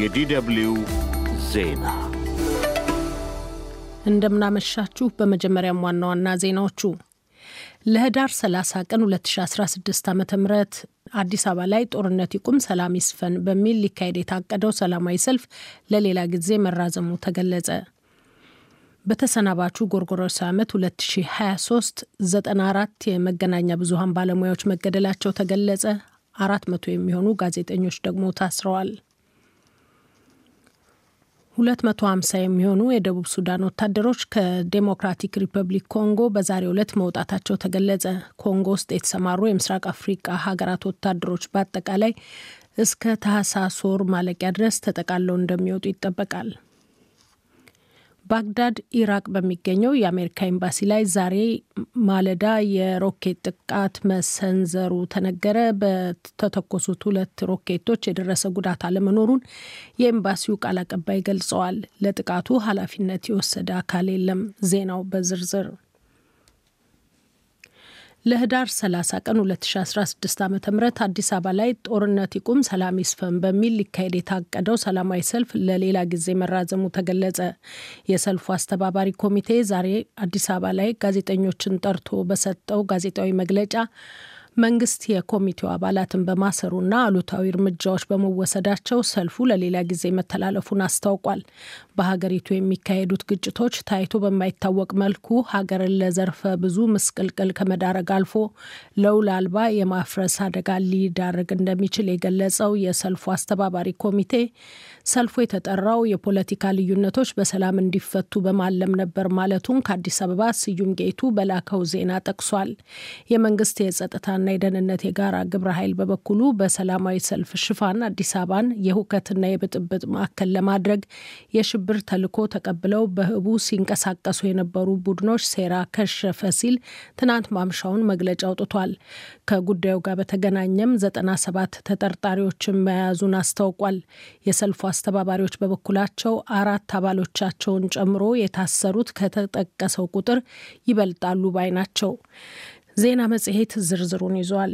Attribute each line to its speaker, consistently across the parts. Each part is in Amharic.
Speaker 1: የዲደብልዩ ዜና
Speaker 2: እንደምናመሻችሁ። በመጀመሪያም ዋና ዋና ዜናዎቹ ለህዳር 30 ቀን 2016 ዓ ም አዲስ አበባ ላይ ጦርነት ይቁም፣ ሰላም ይስፈን በሚል ሊካሄድ የታቀደው ሰላማዊ ሰልፍ ለሌላ ጊዜ መራዘሙ ተገለጸ። በተሰናባቹ ጎርጎሮሳዊ ዓመት 2023 94 የመገናኛ ብዙኃን ባለሙያዎች መገደላቸው ተገለጸ። አራት መቶ የሚሆኑ ጋዜጠኞች ደግሞ ታስረዋል። 250 የሚሆኑ የደቡብ ሱዳን ወታደሮች ከዴሞክራቲክ ሪፐብሊክ ኮንጎ በዛሬው ዕለት መውጣታቸው ተገለጸ። ኮንጎ ውስጥ የተሰማሩ የምስራቅ አፍሪቃ ሀገራት ወታደሮች በአጠቃላይ እስከ ታህሳስ ወር ማለቂያ ድረስ ተጠቃለው እንደሚወጡ ይጠበቃል። ባግዳድ ኢራቅ በሚገኘው የአሜሪካ ኤምባሲ ላይ ዛሬ ማለዳ የሮኬት ጥቃት መሰንዘሩ ተነገረ። በተተኮሱት ሁለት ሮኬቶች የደረሰ ጉዳት አለመኖሩን የኤምባሲው ቃል አቀባይ ገልጸዋል። ለጥቃቱ ኃላፊነት የወሰደ አካል የለም። ዜናው በዝርዝር ለህዳር 30 ቀን 2016 ዓ ም አዲስ አበባ ላይ ጦርነት ይቁም ሰላም ይስፈን በሚል ሊካሄድ የታቀደው ሰላማዊ ሰልፍ ለሌላ ጊዜ መራዘሙ ተገለጸ። የሰልፉ አስተባባሪ ኮሚቴ ዛሬ አዲስ አበባ ላይ ጋዜጠኞችን ጠርቶ በሰጠው ጋዜጣዊ መግለጫ መንግስት የኮሚቴው አባላትን በማሰሩና አሉታዊ እርምጃዎች በመወሰዳቸው ሰልፉ ለሌላ ጊዜ መተላለፉን አስታውቋል። በሀገሪቱ የሚካሄዱት ግጭቶች ታይቶ በማይታወቅ መልኩ ሀገርን ለዘርፈ ብዙ ምስቅልቅል ከመዳረግ አልፎ ለውል አልባ የማፍረስ አደጋ ሊዳርግ እንደሚችል የገለጸው የሰልፉ አስተባባሪ ኮሚቴ ሰልፉ የተጠራው የፖለቲካ ልዩነቶች በሰላም እንዲፈቱ በማለም ነበር ማለቱን ከአዲስ አበባ ስዩም ጌቱ በላከው ዜና ጠቅሷል። የመንግስት የጸጥታና የደህንነት የጋራ ግብረ ኃይል በበኩሉ በሰላማዊ ሰልፍ ሽፋን አዲስ አበባን የሁከትና የብጥብጥ ማዕከል ለማድረግ የሽብር ተልዕኮ ተቀብለው በህቡ ሲንቀሳቀሱ የነበሩ ቡድኖች ሴራ ከሸፈ ሲል ትናንት ማምሻውን መግለጫ አውጥቷል። ከጉዳዩ ጋር በተገናኘም ዘጠና ሰባት ተጠርጣሪዎችን መያዙን አስታውቋል። የሰልፉ አስተባባሪዎች በበኩላቸው አራት አባሎቻቸውን ጨምሮ የታሰሩት ከተጠቀሰው ቁጥር ይበልጣሉ ባይ ናቸው። ዜና መጽሔት ዝርዝሩን ይዟል።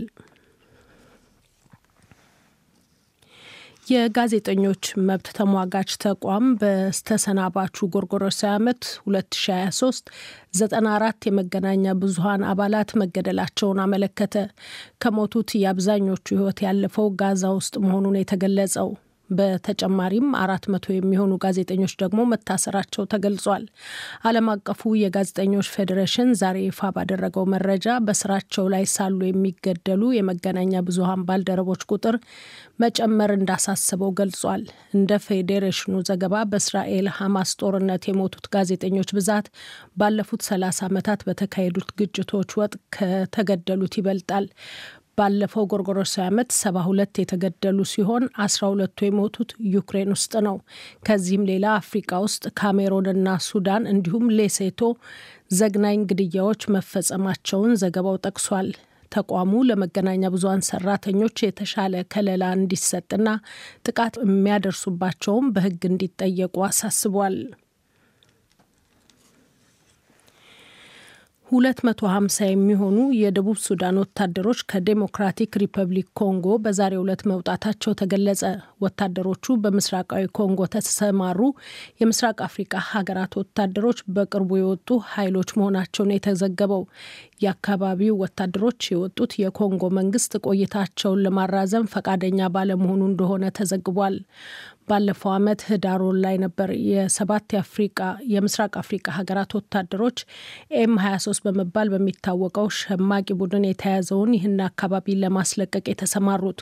Speaker 2: የጋዜጠኞች መብት ተሟጋች ተቋም በስተሰናባቹ ጎርጎሮሳዊ ዓመት 2023 94 የመገናኛ ብዙኃን አባላት መገደላቸውን አመለከተ። ከሞቱት የአብዛኞቹ ሕይወት ያለፈው ጋዛ ውስጥ መሆኑን የተገለጸው በተጨማሪም አራት መቶ የሚሆኑ ጋዜጠኞች ደግሞ መታሰራቸው ተገልጿል። ዓለም አቀፉ የጋዜጠኞች ፌዴሬሽን ዛሬ ይፋ ባደረገው መረጃ በስራቸው ላይ ሳሉ የሚገደሉ የመገናኛ ብዙኃን ባልደረቦች ቁጥር መጨመር እንዳሳሰበው ገልጿል። እንደ ፌዴሬሽኑ ዘገባ በእስራኤል ሐማስ ጦርነት የሞቱት ጋዜጠኞች ብዛት ባለፉት ሰላሳ ዓመታት በተካሄዱት ግጭቶች ወቅት ከተገደሉት ይበልጣል። ባለፈው ጎርጎሮሳዊ ዓመት ሰባ ሁለት የተገደሉ ሲሆን አስራ ሁለቱ የሞቱት ዩክሬን ውስጥ ነው። ከዚህም ሌላ አፍሪካ ውስጥ ካሜሮንና ሱዳን እንዲሁም ሌሴቶ ዘግናኝ ግድያዎች መፈጸማቸውን ዘገባው ጠቅሷል። ተቋሙ ለመገናኛ ብዙኃን ሰራተኞች የተሻለ ከለላ እንዲሰጥና ጥቃት የሚያደርሱባቸውም በሕግ እንዲጠየቁ አሳስቧል። 250 የሚሆኑ የደቡብ ሱዳን ወታደሮች ከዴሞክራቲክ ሪፐብሊክ ኮንጎ በዛሬው ዕለት መውጣታቸው ተገለጸ። ወታደሮቹ በምስራቃዊ ኮንጎ ተሰማሩ የምስራቅ አፍሪቃ ሀገራት ወታደሮች በቅርቡ የወጡ ኃይሎች መሆናቸውን የተዘገበው የአካባቢው ወታደሮች የወጡት የኮንጎ መንግስት ቆይታቸውን ለማራዘም ፈቃደኛ ባለመሆኑ እንደሆነ ተዘግቧል። ባለፈው ዓመት ህዳር ወር ላይ ነበር የሰባት የአፍሪቃ የምስራቅ አፍሪቃ ሀገራት ወታደሮች ኤም 23 በመባል በሚታወቀው ሸማቂ ቡድን የተያዘውን ይህን አካባቢ ለማስለቀቅ የተሰማሩት።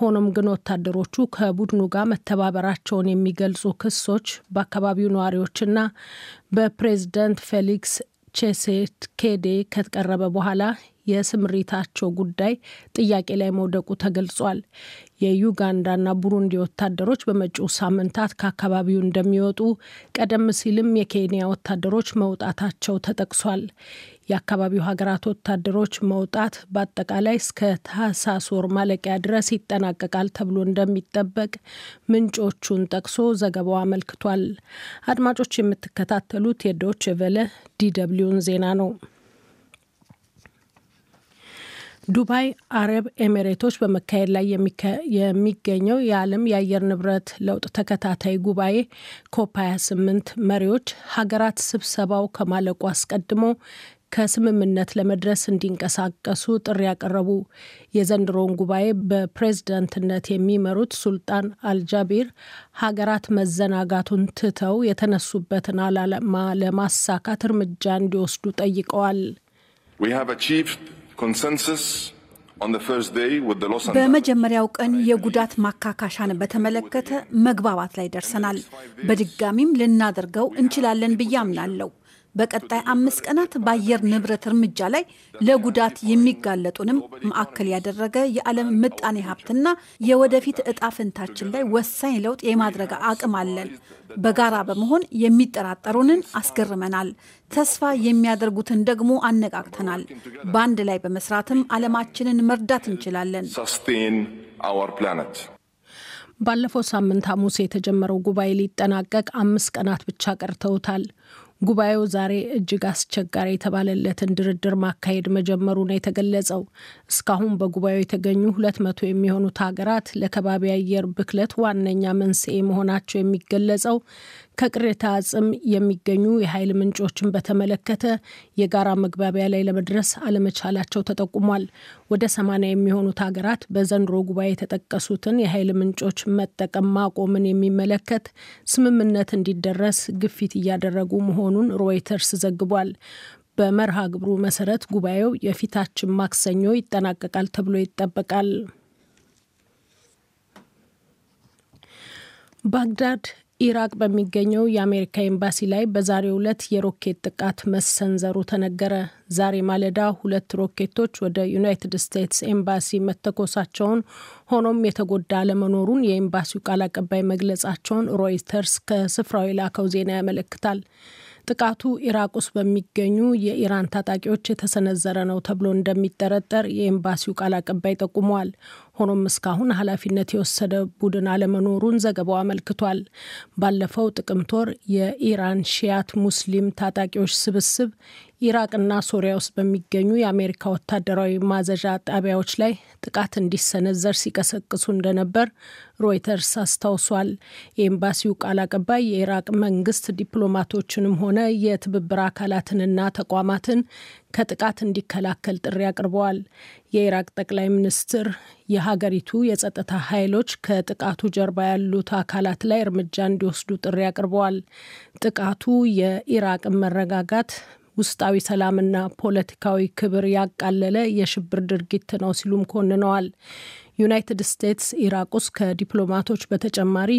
Speaker 2: ሆኖም ግን ወታደሮቹ ከቡድኑ ጋር መተባበራቸውን የሚገልጹ ክሶች በአካባቢው ነዋሪዎችና በፕሬዝደንት ፌሊክስ ቺሴኬዲ ከቀረበ በኋላ የስምሪታቸው ጉዳይ ጥያቄ ላይ መውደቁ ተገልጿል። የዩጋንዳና ቡሩንዲ ወታደሮች በመጪው ሳምንታት ከአካባቢው እንደሚወጡ ቀደም ሲልም የኬንያ ወታደሮች መውጣታቸው ተጠቅሷል። የአካባቢው ሀገራት ወታደሮች መውጣት በአጠቃላይ እስከ ታህሳስ ወር ማለቂያ ድረስ ይጠናቀቃል ተብሎ እንደሚጠበቅ ምንጮቹን ጠቅሶ ዘገባው አመልክቷል። አድማጮች የምትከታተሉት የዶቼ ቬለ ዲደብሊውን ዜና ነው። ዱባይ አረብ ኤሚሬቶች በመካሄድ ላይ የሚገኘው የዓለም የአየር ንብረት ለውጥ ተከታታይ ጉባኤ ኮፕ 28 መሪዎች ሀገራት ስብሰባው ከማለቁ አስቀድሞ ከስምምነት ለመድረስ እንዲንቀሳቀሱ ጥሪ ያቀረቡ። የዘንድሮውን ጉባኤ በፕሬዝዳንትነት የሚመሩት ሱልጣን አልጃቢር ሀገራት መዘናጋቱን ትተው የተነሱበትን ዓላማ ለማሳካት እርምጃ እንዲወስዱ ጠይቀዋል።
Speaker 3: በመጀመሪያው ቀን የጉዳት ማካካሻን በተመለከተ መግባባት ላይ ደርሰናል። በድጋሚም ልናደርገው እንችላለን ብዬ አምናለሁ። በቀጣይ አምስት ቀናት በአየር ንብረት እርምጃ ላይ ለጉዳት የሚጋለጡንም ማዕከል ያደረገ የዓለም ምጣኔ ሀብትና የወደፊት እጣ ፍንታችን ላይ ወሳኝ ለውጥ የማድረግ አቅም አለን። በጋራ በመሆን የሚጠራጠሩንን አስገርመናል። ተስፋ የሚያደርጉትን ደግሞ አነቃቅተናል። በአንድ ላይ በመስራትም ዓለማችንን መርዳት እንችላለን።
Speaker 2: ባለፈው ሳምንት ሐሙስ የተጀመረው ጉባኤ ሊጠናቀቅ አምስት ቀናት ብቻ ቀርተውታል። ጉባኤው ዛሬ እጅግ አስቸጋሪ የተባለለትን ድርድር ማካሄድ መጀመሩ ነው የተገለጸው። እስካሁን በጉባኤው የተገኙ ሁለት መቶ የሚሆኑት ሀገራት ለከባቢ አየር ብክለት ዋነኛ መንስኤ መሆናቸው የሚገለጸው ከቅሬታ አጽም የሚገኙ የኃይል ምንጮችን በተመለከተ የጋራ መግባቢያ ላይ ለመድረስ አለመቻላቸው ተጠቁሟል። ወደ ሰማንያ የሚሆኑት ሀገራት በዘንድሮ ጉባኤ የተጠቀሱትን የኃይል ምንጮች መጠቀም ማቆምን የሚመለከት ስምምነት እንዲደረስ ግፊት እያደረጉ መሆኑን ሮይተርስ ዘግቧል። በመርሃ ግብሩ መሰረት ጉባኤው የፊታችን ማክሰኞ ይጠናቀቃል ተብሎ ይጠበቃል። ባግዳድ ኢራቅ በሚገኘው የአሜሪካ ኤምባሲ ላይ በዛሬው ዕለት የሮኬት ጥቃት መሰንዘሩ ተነገረ። ዛሬ ማለዳ ሁለት ሮኬቶች ወደ ዩናይትድ ስቴትስ ኤምባሲ መተኮሳቸውን፣ ሆኖም የተጎዳ አለመኖሩን የኤምባሲው ቃል አቀባይ መግለጻቸውን ሮይተርስ ከስፍራው የላከው ዜና ያመለክታል። ጥቃቱ ኢራቅ ውስጥ በሚገኙ የኢራን ታጣቂዎች የተሰነዘረ ነው ተብሎ እንደሚጠረጠር የኤምባሲው ቃል አቀባይ ጠቁመዋል። ሆኖም እስካሁን ኃላፊነት የወሰደ ቡድን አለመኖሩን ዘገባው አመልክቷል። ባለፈው ጥቅምት ወር የኢራን ሺያት ሙስሊም ታጣቂዎች ስብስብ ኢራቅና ሶሪያ ውስጥ በሚገኙ የአሜሪካ ወታደራዊ ማዘዣ ጣቢያዎች ላይ ጥቃት እንዲሰነዘር ሲቀሰቅሱ እንደነበር ሮይተርስ አስታውሷል። የኤምባሲው ቃል አቀባይ የኢራቅ መንግስት ዲፕሎማቶችንም ሆነ የትብብር አካላትንና ተቋማትን ከጥቃት እንዲከላከል ጥሪ አቅርበዋል። የኢራቅ ጠቅላይ ሚኒስትር የሀገሪቱ የጸጥታ ኃይሎች ከጥቃቱ ጀርባ ያሉት አካላት ላይ እርምጃ እንዲወስዱ ጥሪ አቅርበዋል። ጥቃቱ የኢራቅን መረጋጋት ውስጣዊ ሰላምና ፖለቲካዊ ክብር ያቃለለ የሽብር ድርጊት ነው ሲሉም ኮንነዋል። ዩናይትድ ስቴትስ ኢራቅ ውስጥ ከዲፕሎማቶች በተጨማሪ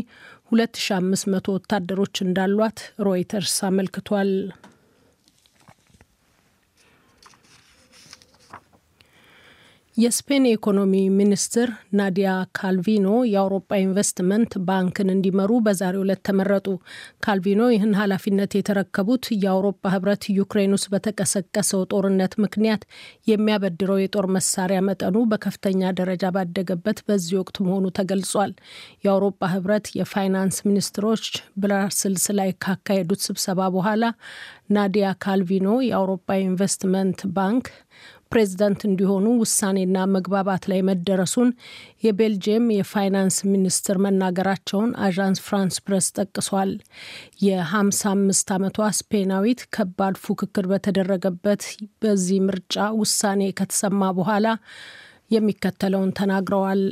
Speaker 2: 2500 ወታደሮች እንዳሏት ሮይተርስ አመልክቷል። የስፔን የኢኮኖሚ ሚኒስትር ናዲያ ካልቪኖ የአውሮፓ ኢንቨስትመንት ባንክን እንዲመሩ በዛሬው ዕለት ተመረጡ። ካልቪኖ ይህን ኃላፊነት የተረከቡት የአውሮፓ ሕብረት ዩክሬን ውስጥ በተቀሰቀሰው ጦርነት ምክንያት የሚያበድረው የጦር መሳሪያ መጠኑ በከፍተኛ ደረጃ ባደገበት በዚህ ወቅት መሆኑ ተገልጿል። የአውሮፓ ሕብረት የፋይናንስ ሚኒስትሮች ብራስልስ ላይ ካካሄዱት ስብሰባ በኋላ ናዲያ ካልቪኖ የአውሮፓ ኢንቨስትመንት ባንክ ፕሬዚዳንት እንዲሆኑ ውሳኔና መግባባት ላይ መደረሱን የቤልጅየም የፋይናንስ ሚኒስትር መናገራቸውን አዣንስ ፍራንስ ፕሬስ ጠቅሷል። የ55 ዓመቷ ስፔናዊት ከባድ ፉክክር በተደረገበት በዚህ ምርጫ ውሳኔ ከተሰማ በኋላ የሚከተለውን ተናግረዋል።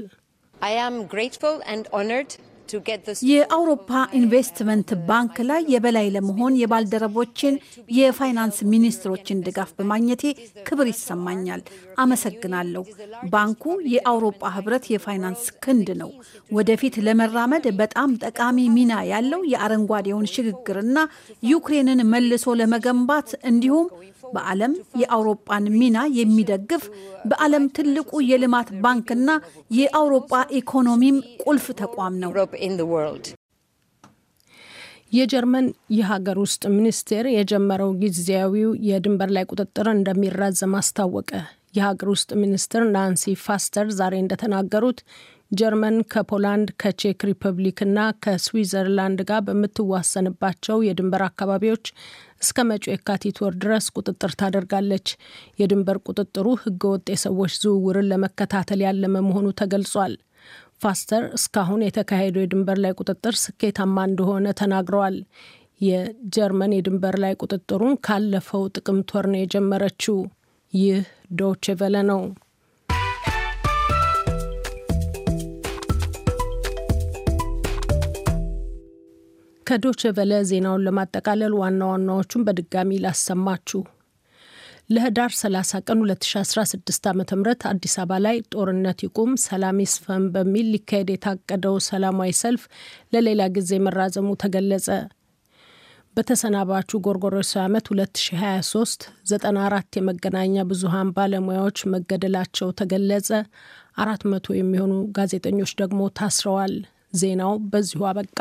Speaker 3: የአውሮፓ ኢንቨስትመንት ባንክ ላይ የበላይ ለመሆን የባልደረቦችን የፋይናንስ ሚኒስትሮችን ድጋፍ በማግኘቴ ክብር ይሰማኛል። አመሰግናለሁ። ባንኩ የአውሮፓ ሕብረት የፋይናንስ ክንድ ነው። ወደፊት ለመራመድ በጣም ጠቃሚ ሚና ያለው የአረንጓዴውን ሽግግርና ዩክሬንን መልሶ ለመገንባት እንዲሁም በዓለም የአውሮፓን ሚና የሚደግፍ በዓለም ትልቁ የልማት ባንክና የአውሮፓ ኢኮኖሚም ቁልፍ ተቋም ነው።
Speaker 2: የጀርመን የሀገር ውስጥ ሚኒስቴር የጀመረው ጊዜያዊው የድንበር ላይ ቁጥጥር እንደሚራዘም አስታወቀ። የሀገር ውስጥ ሚኒስትር ናንሲ ፌዘር ዛሬ እንደተናገሩት ጀርመን ከፖላንድ ከቼክ ሪፐብሊክና ከስዊዘርላንድ ጋር በምትዋሰንባቸው የድንበር አካባቢዎች እስከ መጪው የካቲት ወር ድረስ ቁጥጥር ታደርጋለች። የድንበር ቁጥጥሩ ህገወጥ የሰዎች ዝውውርን ለመከታተል ያለመ መሆኑ ተገልጿል። ፌዘር እስካሁን የተካሄደው የድንበር ላይ ቁጥጥር ስኬታማ እንደሆነ ተናግረዋል። የጀርመን የድንበር ላይ ቁጥጥሩን ካለፈው ጥቅምት ወር ነው የጀመረችው። ይህ ዶቼ ቬለ ነው። ከዶቼ ቬለ ዜናውን ለማጠቃለል ዋና ዋናዎቹን በድጋሚ ላሰማችሁ። ለህዳር 30 ቀን 2016 ዓ ም አዲስ አበባ ላይ ጦርነት ይቁም፣ ሰላም ይስፈን በሚል ሊካሄድ የታቀደው ሰላማዊ ሰልፍ ለሌላ ጊዜ መራዘሙ ተገለጸ። በተሰናባቹ ጎርጎሮሳዊ ዓመት 2023 94 የመገናኛ ብዙሃን ባለሙያዎች መገደላቸው ተገለጸ። አራት መቶ የሚሆኑ ጋዜጠኞች ደግሞ ታስረዋል። ዜናው በዚሁ አበቃ።